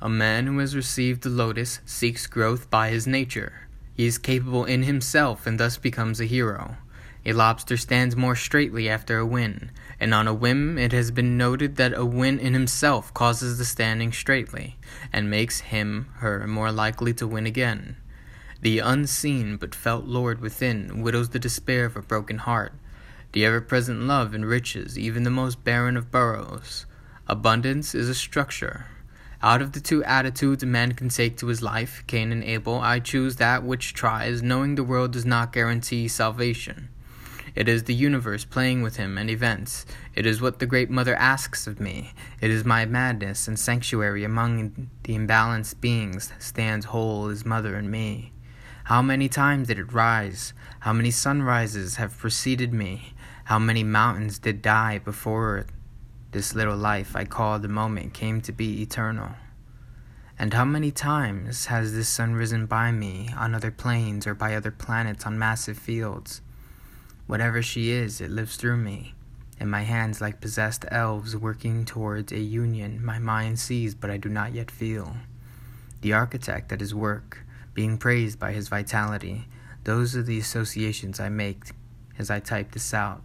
A man who has received the lotus seeks growth by his nature. He is capable in himself and thus becomes a hero. A lobster stands more straightly after a win, and on a whim it has been noted that a win in himself causes the standing straightly, and makes him her more likely to win again. The unseen but felt Lord within widows the despair of a broken heart. The ever present love enriches even the most barren of burrows. Abundance is a structure. Out of the two attitudes a man can take to his life, Cain and Abel, I choose that which tries, knowing the world does not guarantee salvation. It is the universe playing with him and events. It is what the Great Mother asks of me. It is my madness and sanctuary among the imbalanced beings stands whole as Mother and me. How many times did it rise? How many sunrises have preceded me? How many mountains did die before it? This little life I call the moment came to be eternal. And how many times has this sun risen by me on other planes or by other planets on massive fields? Whatever she is, it lives through me. In my hands, like possessed elves working towards a union, my mind sees, but I do not yet feel. The architect at his work, being praised by his vitality, those are the associations I make as I type this out.